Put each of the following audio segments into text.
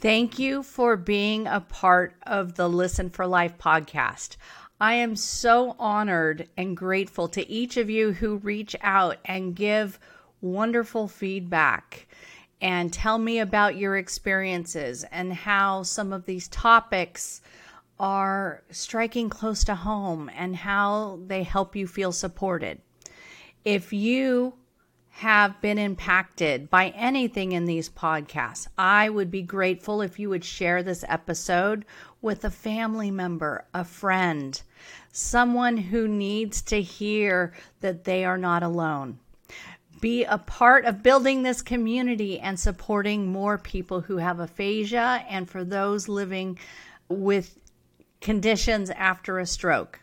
Thank you for being a part of the Listen for Life podcast. I am so honored and grateful to each of you who reach out and give wonderful feedback and tell me about your experiences and how some of these topics are striking close to home and how they help you feel supported. If you have been impacted by anything in these podcasts, I would be grateful if you would share this episode with a family member, a friend, someone who needs to hear that they are not alone. Be a part of building this community and supporting more people who have aphasia and for those living with conditions after a stroke.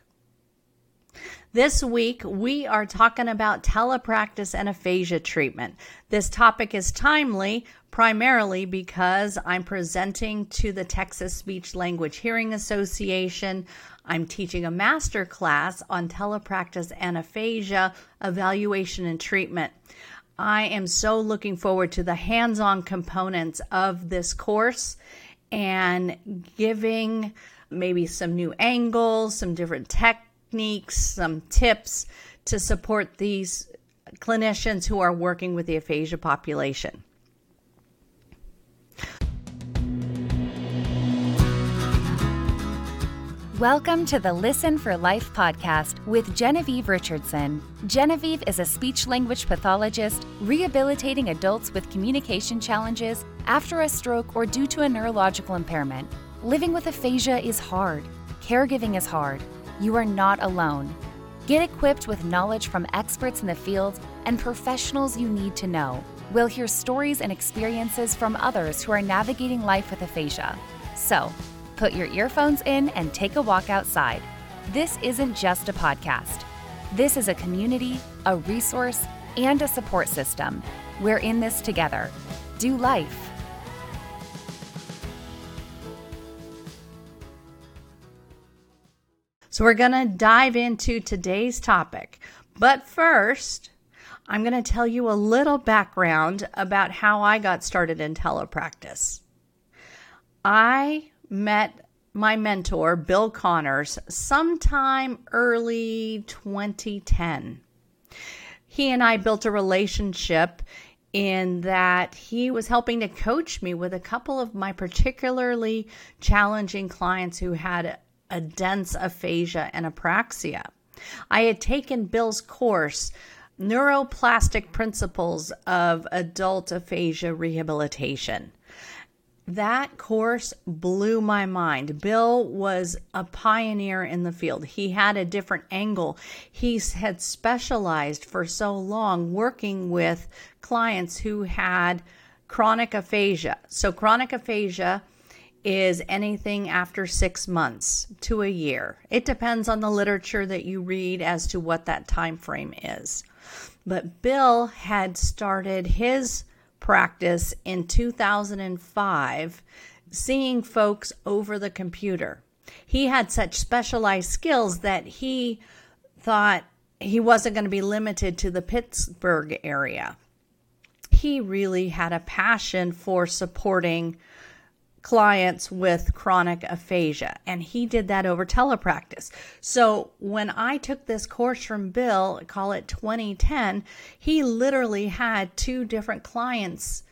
This week, we are talking about telepractice and aphasia treatment. This topic is timely primarily because I'm presenting to the Texas Speech Language Hearing Association. I'm teaching a master class on telepractice and aphasia evaluation and treatment. I am so looking forward to the hands on components of this course and giving maybe some new angles, some different tech techniques, some tips to support these clinicians who are working with the aphasia population. Welcome to the Listen for Life podcast with Genevieve Richardson. Genevieve is a speech language pathologist rehabilitating adults with communication challenges after a stroke or due to a neurological impairment. Living with aphasia is hard, caregiving is hard you are not alone. Get equipped with knowledge from experts in the field and professionals you need to know. We'll hear stories and experiences from others who are navigating life with aphasia. So, put your earphones in and take a walk outside. This isn't just a podcast. This is a community, a resource, and a support system. We're in this together. Do life So, we're going to dive into today's topic. But first, I'm going to tell you a little background about how I got started in telepractice. I met my mentor, Bill Connors, sometime early 2010. He and I built a relationship in that he was helping to coach me with a couple of my particularly challenging clients who had a dense aphasia and apraxia. I had taken Bill's course, Neuroplastic Principles of Adult Aphasia Rehabilitation. That course blew my mind. Bill was a pioneer in the field. He had a different angle. He had specialized for so long working with clients who had chronic aphasia. So, chronic aphasia is anything after six months to a year. It depends on the literature that you read as to what that time frame is. But Bill had started his practice in 2005 seeing folks over the computer. He had such specialized skills that he thought he wasn't going to be limited to the Pittsburgh area. He really had a passion for supporting clients with chronic aphasia, and he did that over telepractice. So when I took this course from Bill, call it 2010, he literally had two different clients.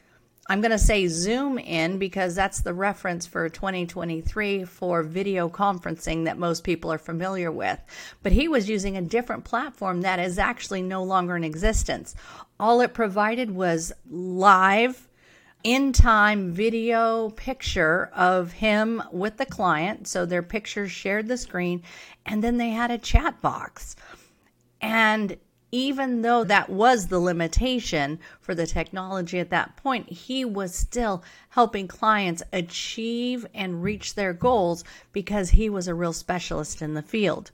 I'm going to say Zoom in because that's the reference for 2023 for video conferencing that most people are familiar with. But he was using a different platform that is actually no longer in existence. All it provided was live in time video picture of him with the client. So their pictures shared the screen, and then they had a chat box. And even though that was the limitation for the technology at that point, he was still helping clients achieve and reach their goals because he was a real specialist in the field.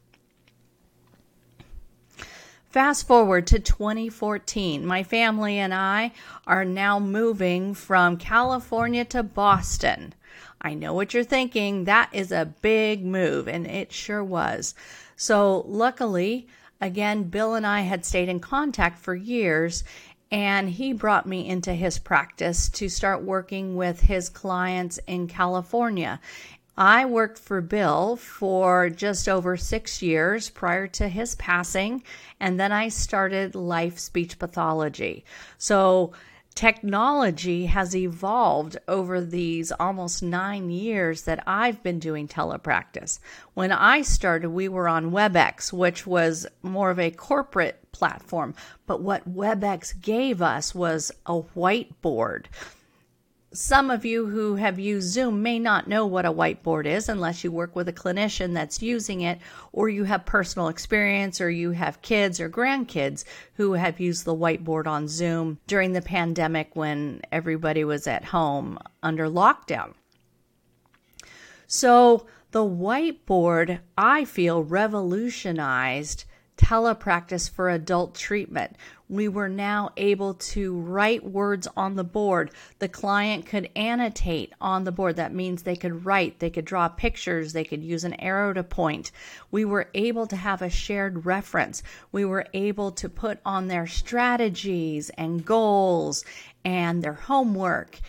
Fast forward to 2014. My family and I are now moving from California to Boston. I know what you're thinking. That is a big move, and it sure was. So, luckily, again, Bill and I had stayed in contact for years, and he brought me into his practice to start working with his clients in California. I worked for Bill for just over six years prior to his passing, and then I started Life Speech Pathology. So, technology has evolved over these almost nine years that I've been doing telepractice. When I started, we were on WebEx, which was more of a corporate platform. But what WebEx gave us was a whiteboard some of you who have used Zoom may not know what a whiteboard is unless you work with a clinician that's using it, or you have personal experience, or you have kids or grandkids who have used the whiteboard on Zoom during the pandemic when everybody was at home under lockdown. So, the whiteboard, I feel, revolutionized telepractice for adult treatment. We were now able to write words on the board. The client could annotate on the board. That means they could write, they could draw pictures, they could use an arrow to point. We were able to have a shared reference. We were able to put on their strategies and goals and their homework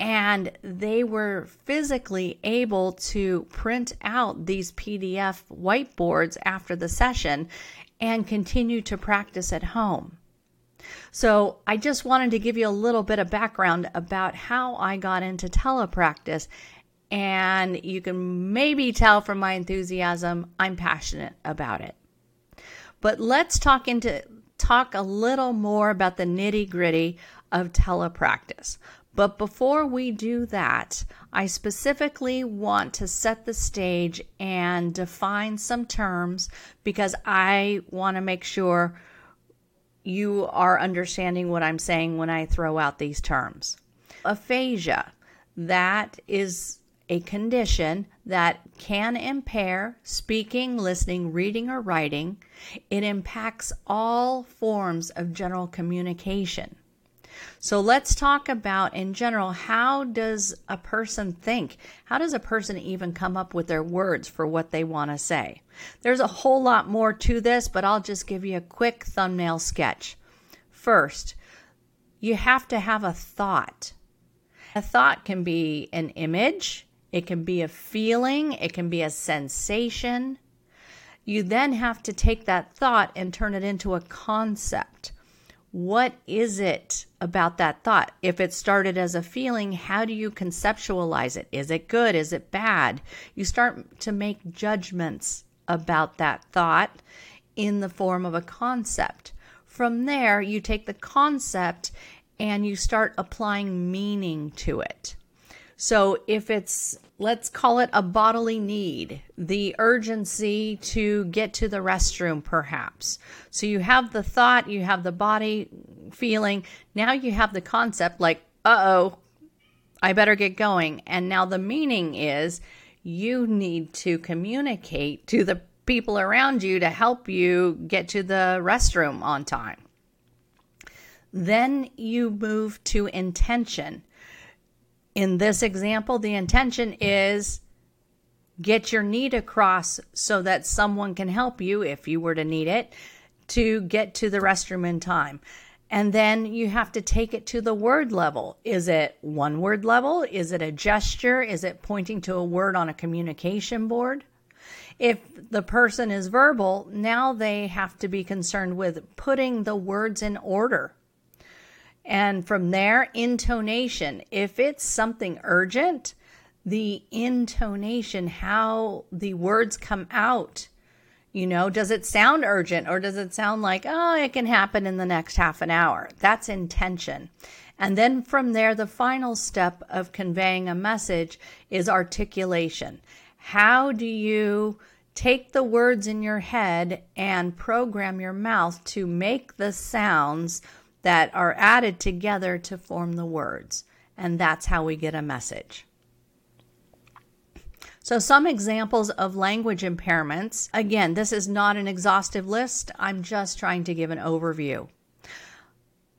and they were physically able to print out these PDF whiteboards after the session and continue to practice at home. So, I just wanted to give you a little bit of background about how I got into telepractice. And you can maybe tell from my enthusiasm, I'm passionate about it. But let's talk into talk a little more about the nitty-gritty of telepractice. But before we do that, I specifically want to set the stage and define some terms because I want to make sure you are understanding what I'm saying when I throw out these terms. Aphasia, that is a condition that can impair speaking, listening, reading, or writing. It impacts all forms of general communication. So let's talk about in general how does a person think? How does a person even come up with their words for what they want to say? There's a whole lot more to this, but I'll just give you a quick thumbnail sketch. First, you have to have a thought. A thought can be an image, it can be a feeling, it can be a sensation. You then have to take that thought and turn it into a concept. What is it about that thought? If it started as a feeling, how do you conceptualize it? Is it good? Is it bad? You start to make judgments about that thought in the form of a concept. From there, you take the concept and you start applying meaning to it. So if it's, let's call it a bodily need, the urgency to get to the restroom, perhaps. So you have the thought, you have the body feeling. Now you have the concept like, uh oh, I better get going. And now the meaning is you need to communicate to the people around you to help you get to the restroom on time. Then you move to intention. In this example, the intention is get your need across so that someone can help you, if you were to need it, to get to the restroom in time. And then you have to take it to the word level. Is it one word level? Is it a gesture? Is it pointing to a word on a communication board? If the person is verbal, now they have to be concerned with putting the words in order. And from there, intonation. If it's something urgent, the intonation, how the words come out. You know, does it sound urgent or does it sound like, oh, it can happen in the next half an hour? That's intention. And then from there, the final step of conveying a message is articulation. How do you take the words in your head and program your mouth to make the sounds that are added together to form the words. And that's how we get a message. So, some examples of language impairments. Again, this is not an exhaustive list, I'm just trying to give an overview.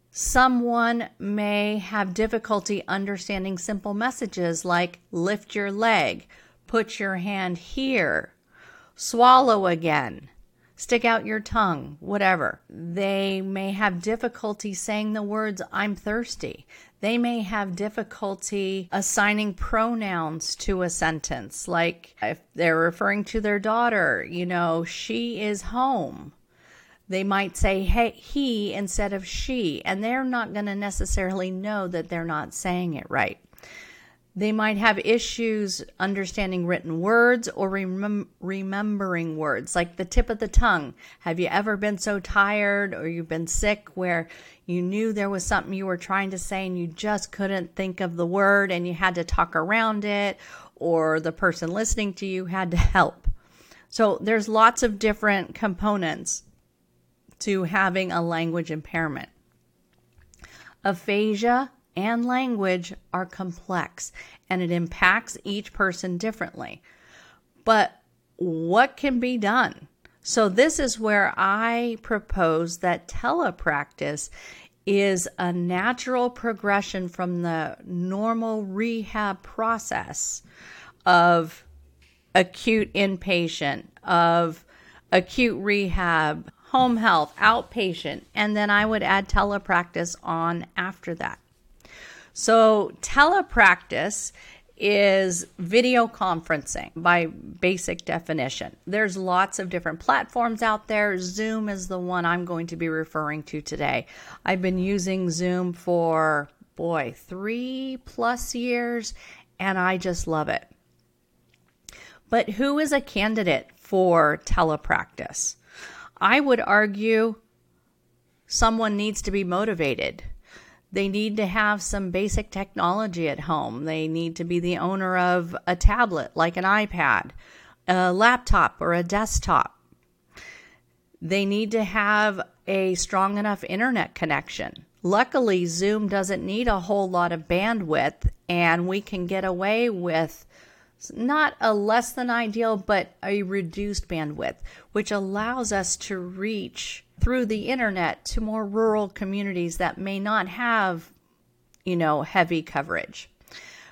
Someone may have difficulty understanding simple messages like lift your leg, put your hand here, swallow again, stick out your tongue, whatever. They may have difficulty saying the words, I'm thirsty. They may have difficulty assigning pronouns to a sentence, like if they're referring to their daughter, you know, she is home. They might say hey, he instead of she, and they're not going to necessarily know that they're not saying it right. They might have issues understanding written words or remem- remembering words, like the tip of the tongue. Have you ever been so tired or you've been sick where you knew there was something you were trying to say and you just couldn't think of the word and you had to talk around it, or the person listening to you had to help? So there's lots of different components to having a language impairment. Aphasia and language are complex and it impacts each person differently. But what can be done? So, this is where I propose that telepractice is a natural progression from the normal rehab process of acute inpatient, of acute rehab, home health, outpatient, and then I would add telepractice on after that. So, telepractice is video conferencing by basic definition. There's lots of different platforms out there. Zoom is the one I'm going to be referring to today. I've been using Zoom for, boy, three plus years, and I just love it. But who is a candidate for telepractice? I would argue someone needs to be motivated. They need to have some basic technology at home. They need to be the owner of a tablet like an iPad, a laptop, or a desktop. They need to have a strong enough internet connection. Luckily, Zoom doesn't need a whole lot of bandwidth, and we can get away with not a less than ideal, but a reduced bandwidth, which allows us to reach through the internet to more rural communities that may not have, you know, heavy coverage.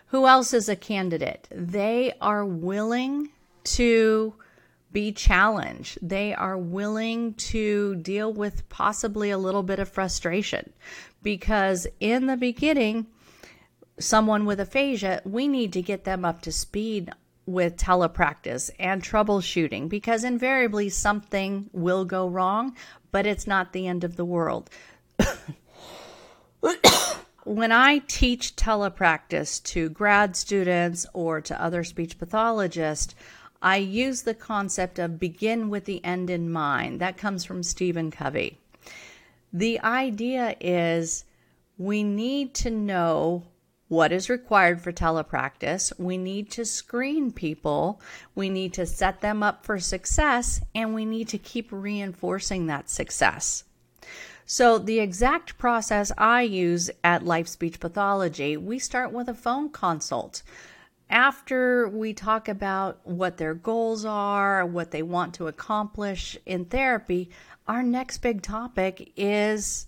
Who else is a candidate? They are willing to be challenged. They are willing to deal with possibly a little bit of frustration because in the beginning, someone with aphasia, we need to get them up to speed with telepractice and troubleshooting because invariably something will go wrong, but it's not the end of the world. when I teach telepractice to grad students or to other speech pathologists, I use the concept of begin with the end in mind. That comes from Stephen Covey. The idea is we need to know what is required for telepractice. We need to screen people. We need to set them up for success, and we need to keep reinforcing that success. So, the exact process I use at Life Speech Pathology, we start with a phone consult. After we talk about what their goals are, what they want to accomplish in therapy, our next big topic is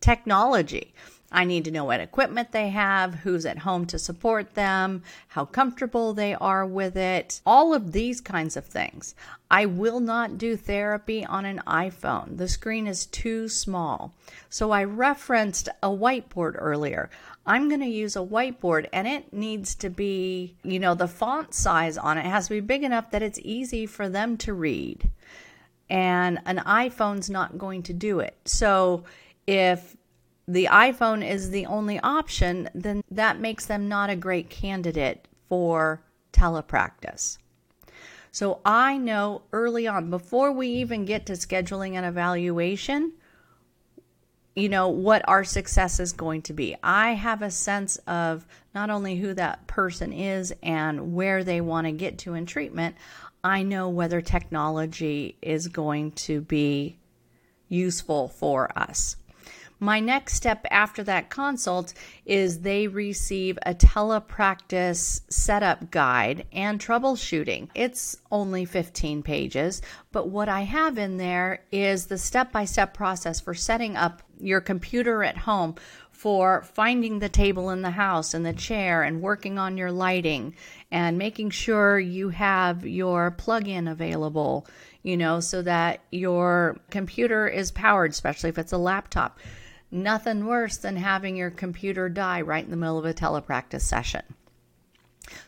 technology. I need to know what equipment they have, who's at home to support them, how comfortable they are with it, all of these kinds of things. I will not do therapy on an iPhone. The screen is too small. So I referenced a whiteboard earlier. I'm going to use a whiteboard and it needs to be, you know, the font size on it has to be big enough that it's easy for them to read. And an iPhone's not going to do it. So if the iPhone is the only option, then that makes them not a great candidate for telepractice. So I know early on, before we even get to scheduling an evaluation, you know, what our success is going to be. I have a sense of not only who that person is and where they want to get to in treatment, I know whether technology is going to be useful for us. My next step after that consult is they receive a telepractice setup guide and troubleshooting. It's only 15 pages, but what I have in there is the step by step process for setting up your computer at home for finding the table in the house and the chair and working on your lighting and making sure you have your plug in available, you know, so that your computer is powered, especially if it's a laptop. Nothing worse than having your computer die right in the middle of a telepractice session.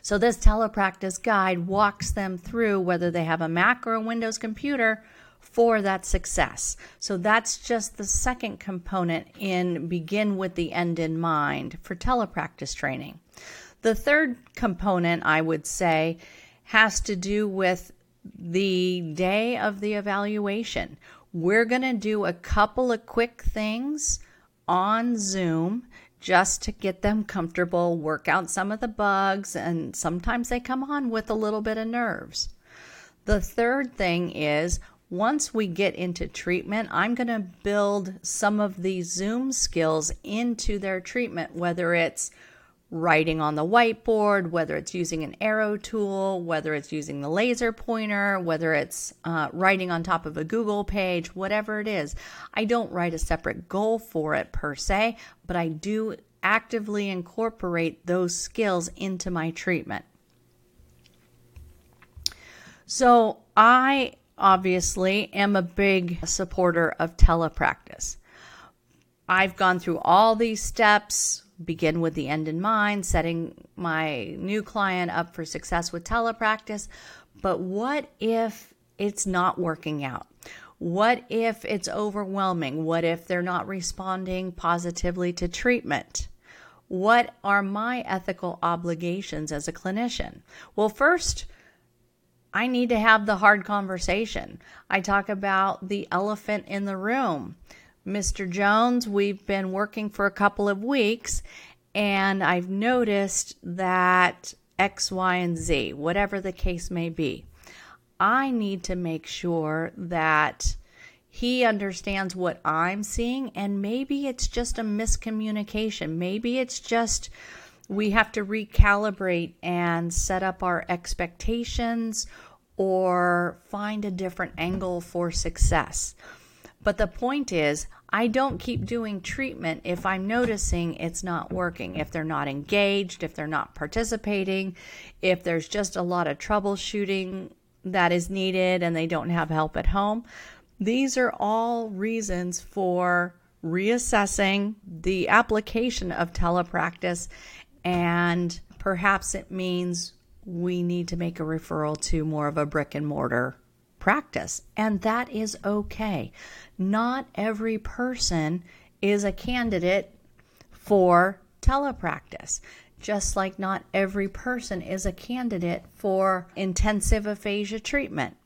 So, this telepractice guide walks them through whether they have a Mac or a Windows computer for that success. So that's just the second component in begin with the end in mind for telepractice training. The third component, I would say, has to do with the day of the evaluation. We're going to do a couple of quick things on Zoom just to get them comfortable, work out some of the bugs, and sometimes they come on with a little bit of nerves. The third thing is once we get into treatment, I'm going to build some of these Zoom skills into their treatment, whether it's writing on the whiteboard, whether it's using an arrow tool, whether it's using the laser pointer, whether it's uh, writing on top of a Google page, whatever it is. I don't write a separate goal for it per se, but I do actively incorporate those skills into my treatment. So I obviously am a big supporter of telepractice. I've gone through all these steps, begin with the end in mind, setting my new client up for success with telepractice. But what if it's not working out? What if it's overwhelming? What if they're not responding positively to treatment? What are my ethical obligations as a clinician? Well, first, I need to have the hard conversation. I talk about the elephant in the room. Mr. Jones, we've been working for a couple of weeks and I've noticed that X, Y, and Z, whatever the case may be, I need to make sure that he understands what I'm seeing, and maybe it's just a miscommunication. Maybe it's just we have to recalibrate and set up our expectations or find a different angle for success. But the point is, I don't keep doing treatment if I'm noticing it's not working, if they're not engaged, if they're not participating, if there's just a lot of troubleshooting that is needed and they don't have help at home. These are all reasons for reassessing the application of telepractice, and perhaps it means we need to make a referral to more of a brick and mortar practice. And that is okay. Not every person is a candidate for telepractice, just like not every person is a candidate for intensive aphasia treatment.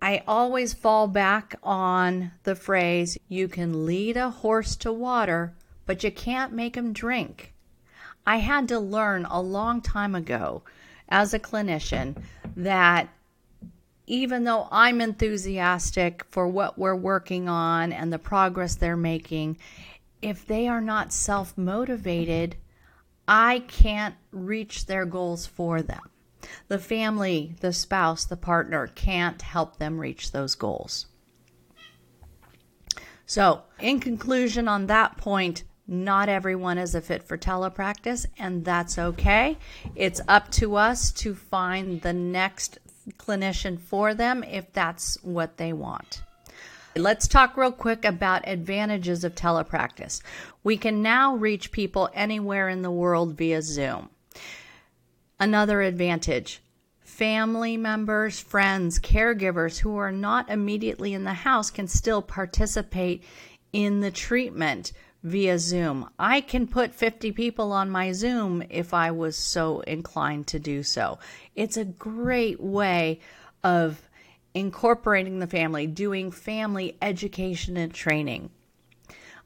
I always fall back on the phrase you can lead a horse to water, but you can't make him drink. I had to learn a long time ago as a clinician that even though I'm enthusiastic for what we're working on and the progress they're making, if they are not self motivated, I can't reach their goals for them. The family, the spouse, the partner can't help them reach those goals. So, in conclusion, on that point, not everyone is a fit for telepractice, and that's okay. It's up to us to find the next clinician for them if that's what they want. Let's talk real quick about advantages of telepractice. We can now reach people anywhere in the world via Zoom. Another advantage family members, friends, caregivers who are not immediately in the house can still participate in the treatment via Zoom. I can put 50 people on my Zoom if I was so inclined to do so. It's a great way of incorporating the family, doing family education and training.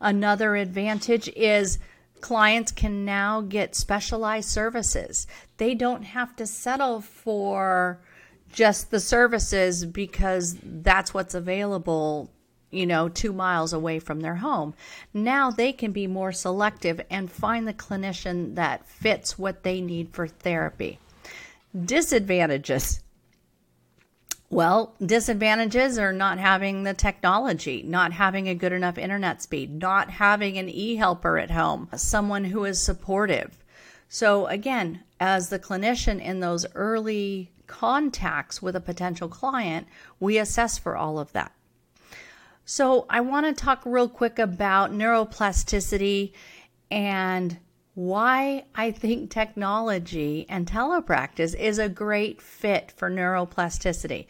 Another advantage is clients can now get specialized services. They don't have to settle for just the services because that's what's available you know, two miles away from their home. Now they can be more selective and find the clinician that fits what they need for therapy. Disadvantages. Well, disadvantages are not having the technology, not having a good enough internet speed, not having an e helper at home, someone who is supportive. So, again, as the clinician in those early contacts with a potential client, we assess for all of that. So, I want to talk real quick about neuroplasticity and why I think technology and telepractice is a great fit for neuroplasticity.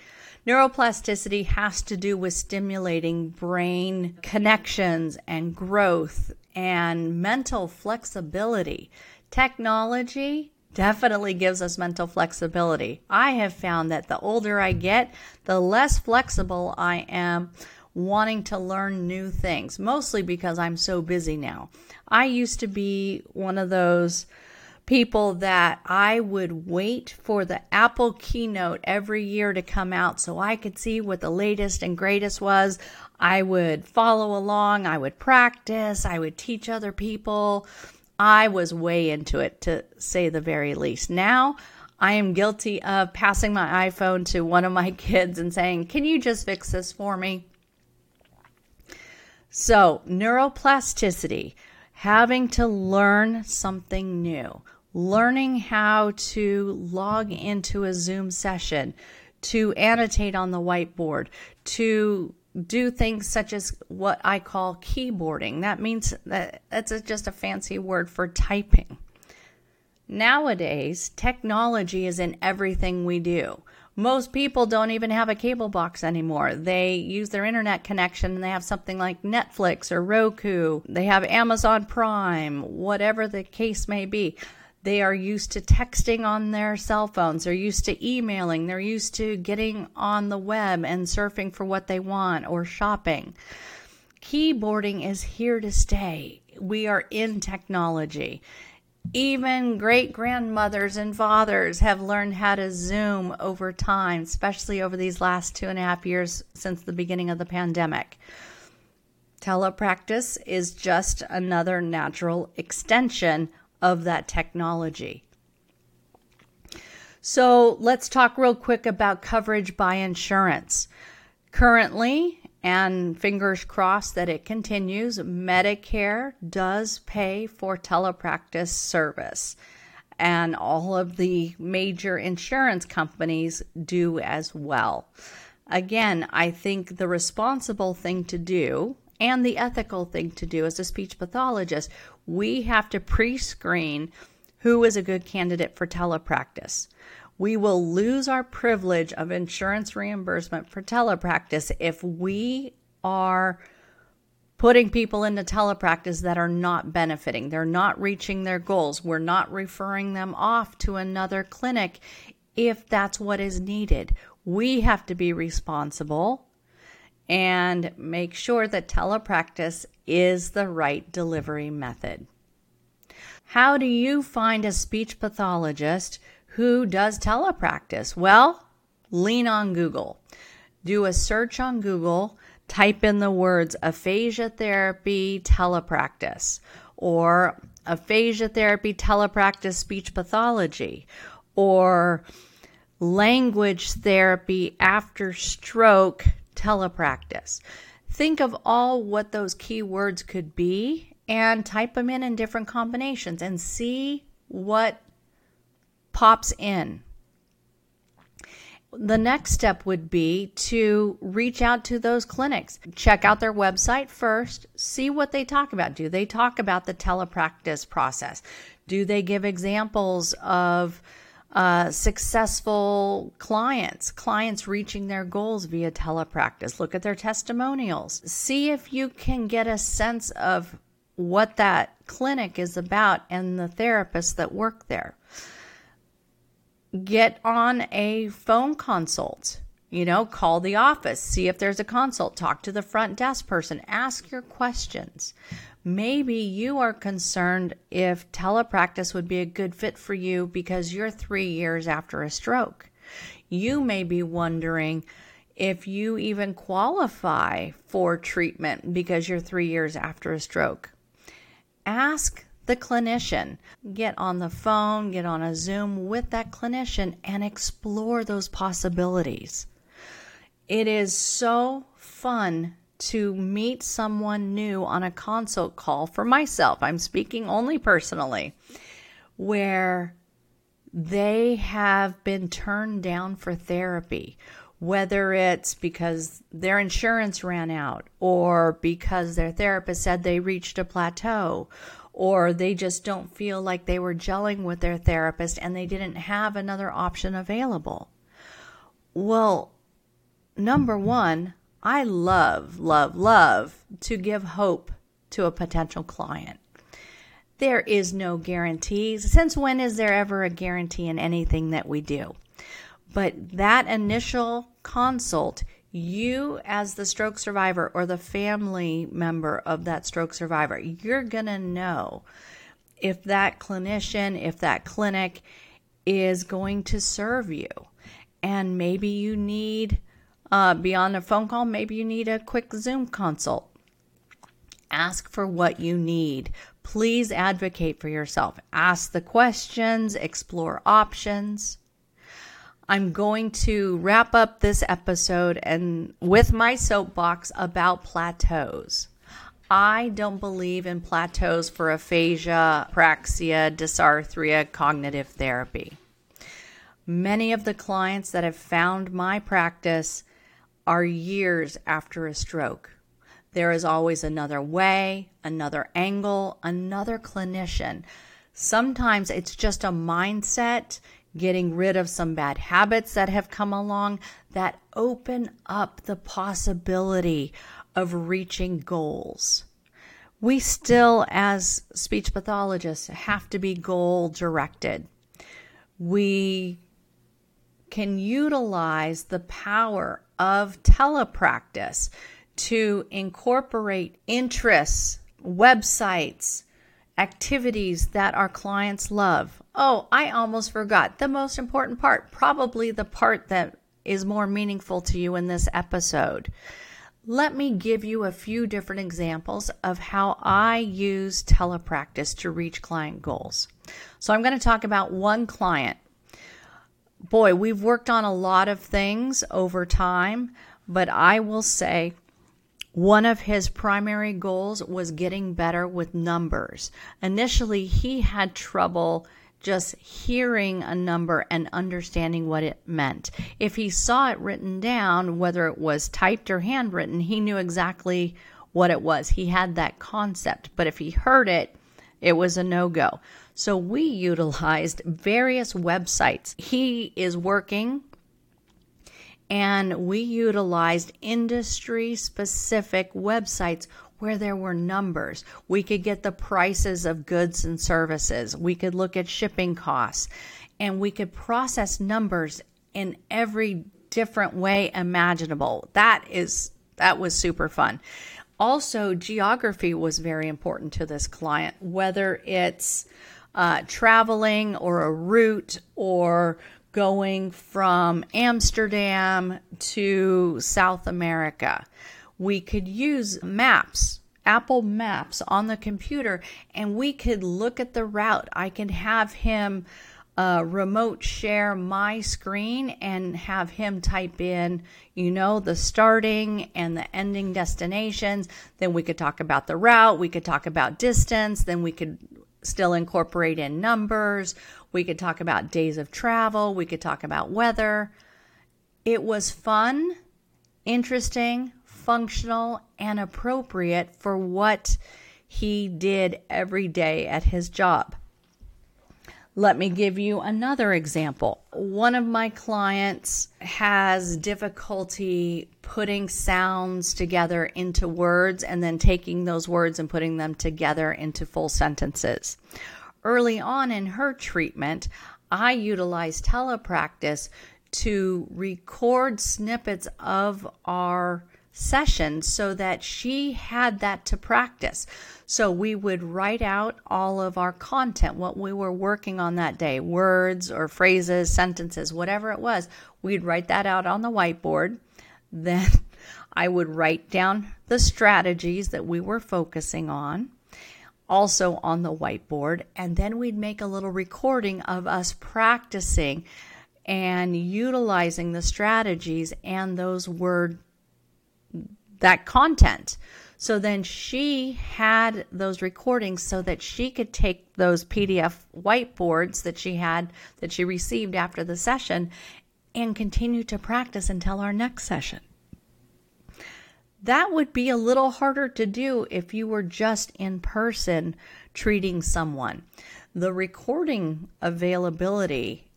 Neuroplasticity has to do with stimulating brain connections and growth and mental flexibility. Technology definitely gives us mental flexibility. I have found that the older I get, the less flexible I am wanting to learn new things, mostly because I'm so busy now. I used to be one of those people that I would wait for the Apple keynote every year to come out so I could see what the latest and greatest was. I would follow along, I would practice, I would teach other people. I was way into it to say the very least. Now, I am guilty of passing my iPhone to one of my kids and saying, Can you just fix this for me? So, neuroplasticity, having to learn something new, learning how to log into a Zoom session, to annotate on the whiteboard, to do things such as what I call keyboarding. That means that that's just a fancy word for typing. Nowadays, technology is in everything we do. Most people don't even have a cable box anymore. They use their internet connection and they have something like Netflix or Roku. They have Amazon Prime, whatever the case may be. They are used to texting on their cell phones. They're used to emailing. They're used to getting on the web and surfing for what they want or shopping. Keyboarding is here to stay. We are in technology. Even great grandmothers and fathers have learned how to Zoom over time, especially over these last two and a half years since the beginning of the pandemic. Telepractice is just another natural extension of that technology. So let's talk real quick about coverage by insurance. Currently, and fingers crossed that it continues, Medicare does pay for telepractice service. And all of the major insurance companies do as well. Again, I think the responsible thing to do and the ethical thing to do as a speech pathologist, we have to pre screen who is a good candidate for telepractice we will lose our privilege of insurance reimbursement for telepractice if we are putting people into telepractice that are not benefiting. They're not reaching their goals. We're not referring them off to another clinic if that's what is needed. We have to be responsible and make sure that telepractice is the right delivery method. How do you find a speech pathologist who does telepractice? Well, lean on Google. Do a search on Google, type in the words aphasia therapy telepractice or aphasia therapy telepractice speech pathology or language therapy after stroke telepractice. Think of all what those keywords could be and type them in in different combinations and see what pops in. The next step would be to reach out to those clinics. Check out their website first, see what they talk about. Do they talk about the telepractice process? Do they give examples of uh, successful clients, clients reaching their goals via telepractice? Look at their testimonials. See if you can get a sense of what that clinic is about and the therapists that work there get on a phone consult. You know, call the office, see if there's a consult, talk to the front desk person, ask your questions. Maybe you are concerned if telepractice would be a good fit for you because you're three years after a stroke. You may be wondering if you even qualify for treatment because you're three years after a stroke. Ask the clinician. Get on the phone, get on a Zoom with that clinician, and explore those possibilities. It is so fun to meet someone new on a consult call for myself. I'm speaking only personally, where they have been turned down for therapy, whether it's because their insurance ran out or because their therapist said they reached a plateau or they just don't feel like they were gelling with their therapist and they didn't have another option available. Well, number one, I love, love, love to give hope to a potential client. There is no guarantees. Since when is there ever a guarantee in anything that we do? But that initial consult, you as the stroke survivor or the family member of that stroke survivor, you're going to know if that clinician, if that clinic is going to serve you. And maybe you need, uh, beyond a phone call, maybe you need a quick Zoom consult. Ask for what you need. Please advocate for yourself. Ask the questions, explore options. I'm going to wrap up this episode and with my soapbox about plateaus. I don't believe in plateaus for aphasia, praxia, dysarthria, cognitive therapy. Many of the clients that have found my practice are years after a stroke. There is always another way, another angle, another clinician. Sometimes it's just a mindset getting rid of some bad habits that have come along that open up the possibility of reaching goals. We still, as speech pathologists, have to be goal directed. We can utilize the power of telepractice to incorporate interests, websites, activities that our clients love. Oh, I almost forgot the most important part, probably the part that is more meaningful to you in this episode. Let me give you a few different examples of how I use telepractice to reach client goals. So, I'm going to talk about one client. Boy, we've worked on a lot of things over time, but I will say one of his primary goals was getting better with numbers. Initially, he had trouble just hearing a number and understanding what it meant. If he saw it written down, whether it was typed or handwritten, he knew exactly what it was. He had that concept. But if he heard it, it was a no go. So we utilized various websites. He is working and we utilized industry specific websites where there were numbers. We could get the prices of goods and services. We could look at shipping costs and we could process numbers in every different way imaginable. That is that was super fun. Also, geography was very important to this client, whether it's uh, traveling or a route or going from Amsterdam to South America. We could use maps, Apple Maps on the computer, and we could look at the route. I could have him uh, remote share my screen and have him type in, you know, the starting and the ending destinations. Then we could talk about the route. We could talk about distance. Then we could still incorporate in numbers. We could talk about days of travel. We could talk about weather. It was fun, interesting, functional, and appropriate for what he did every day at his job. Let me give you another example. One of my clients has difficulty putting sounds together into words and then taking those words and putting them together into full sentences. Early on in her treatment, I utilized telepractice to record snippets of our session so that she had that to practice. So we would write out all of our content, what we were working on that day, words or phrases, sentences, whatever it was. We'd write that out on the whiteboard. Then I would write down the strategies that we were focusing on also on the whiteboard. And then we'd make a little recording of us practicing and utilizing the strategies and those word that content. So then she had those recordings so that she could take those PDF whiteboards that she had that she received after the session and continue to practice until our next session. That would be a little harder to do if you were just in person treating someone. The recording availability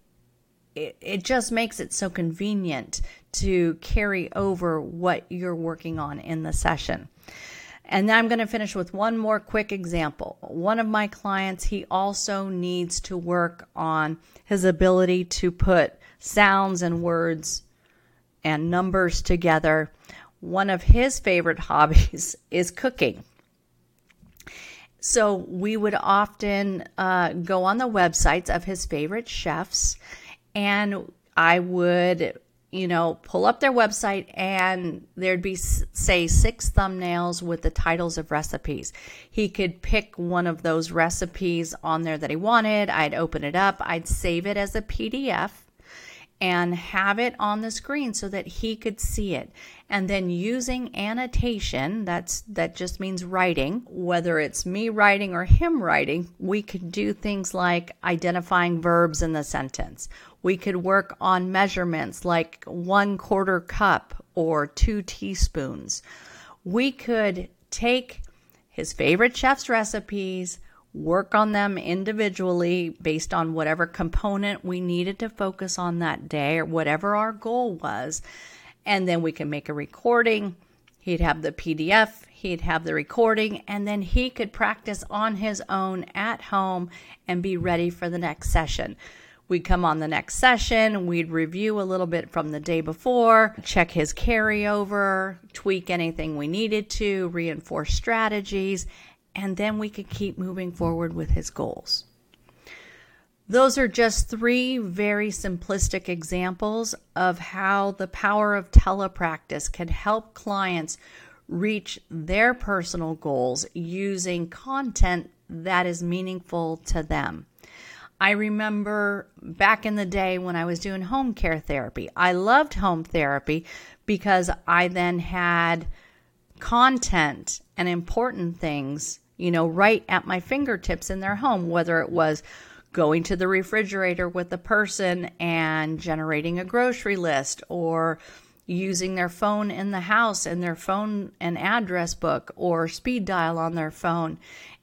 it, it just makes it so convenient to carry over what you're working on in the session. And then I'm going to finish with one more quick example. One of my clients, he also needs to work on his ability to put sounds and words and numbers together. One of his favorite hobbies is cooking. So we would often uh, go on the websites of his favorite chefs and I would, you know, pull up their website and there'd be, say, six thumbnails with the titles of recipes. He could pick one of those recipes on there that he wanted. I'd open it up, I'd save it as a PDF and have it on the screen so that he could see it. And then using annotation that's that just means writing whether it's me writing or him writing we could do things like identifying verbs in the sentence. We could work on measurements like one quarter cup or two teaspoons. We could take his favorite chef's recipes work on them individually based on whatever component we needed to focus on that day or whatever our goal was. And then we can make a recording. He'd have the PDF, he'd have the recording, and then he could practice on his own at home and be ready for the next session. We'd come on the next session, we'd review a little bit from the day before, check his carryover, tweak anything we needed to, reinforce strategies, and then we could keep moving forward with his goals. Those are just three very simplistic examples of how the power of telepractice can help clients reach their personal goals using content that is meaningful to them. I remember back in the day when I was doing home care therapy, I loved home therapy because I then had content and important things you know, right at my fingertips in their home, whether it was going to the refrigerator with the person and generating a grocery list or using their phone in the house and their phone and address book or speed dial on their phone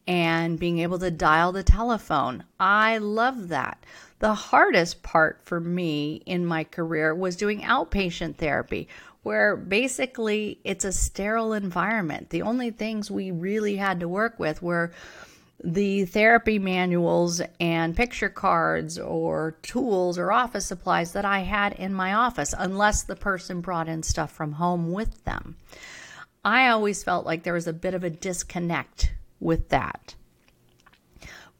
and being able to dial the telephone. I love that. The hardest part for me in my career was doing outpatient therapy, where basically it's a sterile environment. The only things we really had to work with were the therapy manuals and picture cards or tools or office supplies that I had in my office, unless the person brought in stuff from home with them. I always felt like there was a bit of a disconnect with that.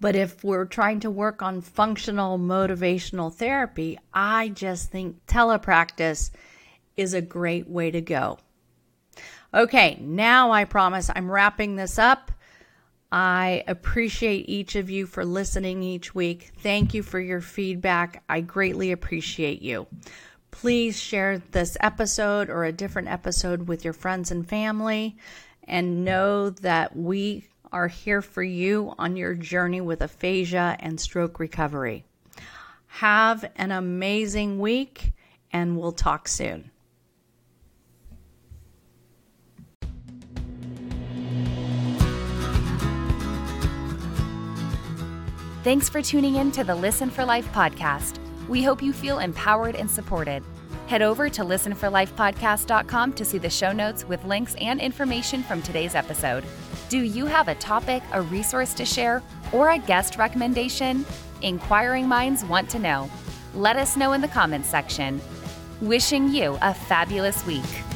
But if we're trying to work on functional motivational therapy, I just think telepractice is a great way to go. Okay, now I promise I'm wrapping this up. I appreciate each of you for listening each week. Thank you for your feedback. I greatly appreciate you. Please share this episode or a different episode with your friends and family and know that we are here for you on your journey with aphasia and stroke recovery. Have an amazing week, and we'll talk soon. Thanks for tuning in to the Listen for Life podcast. We hope you feel empowered and supported. Head over to listenforlifepodcast.com to see the show notes with links and information from today's episode. Do you have a topic, a resource to share, or a guest recommendation? Inquiring minds want to know. Let us know in the comments section. Wishing you a fabulous week.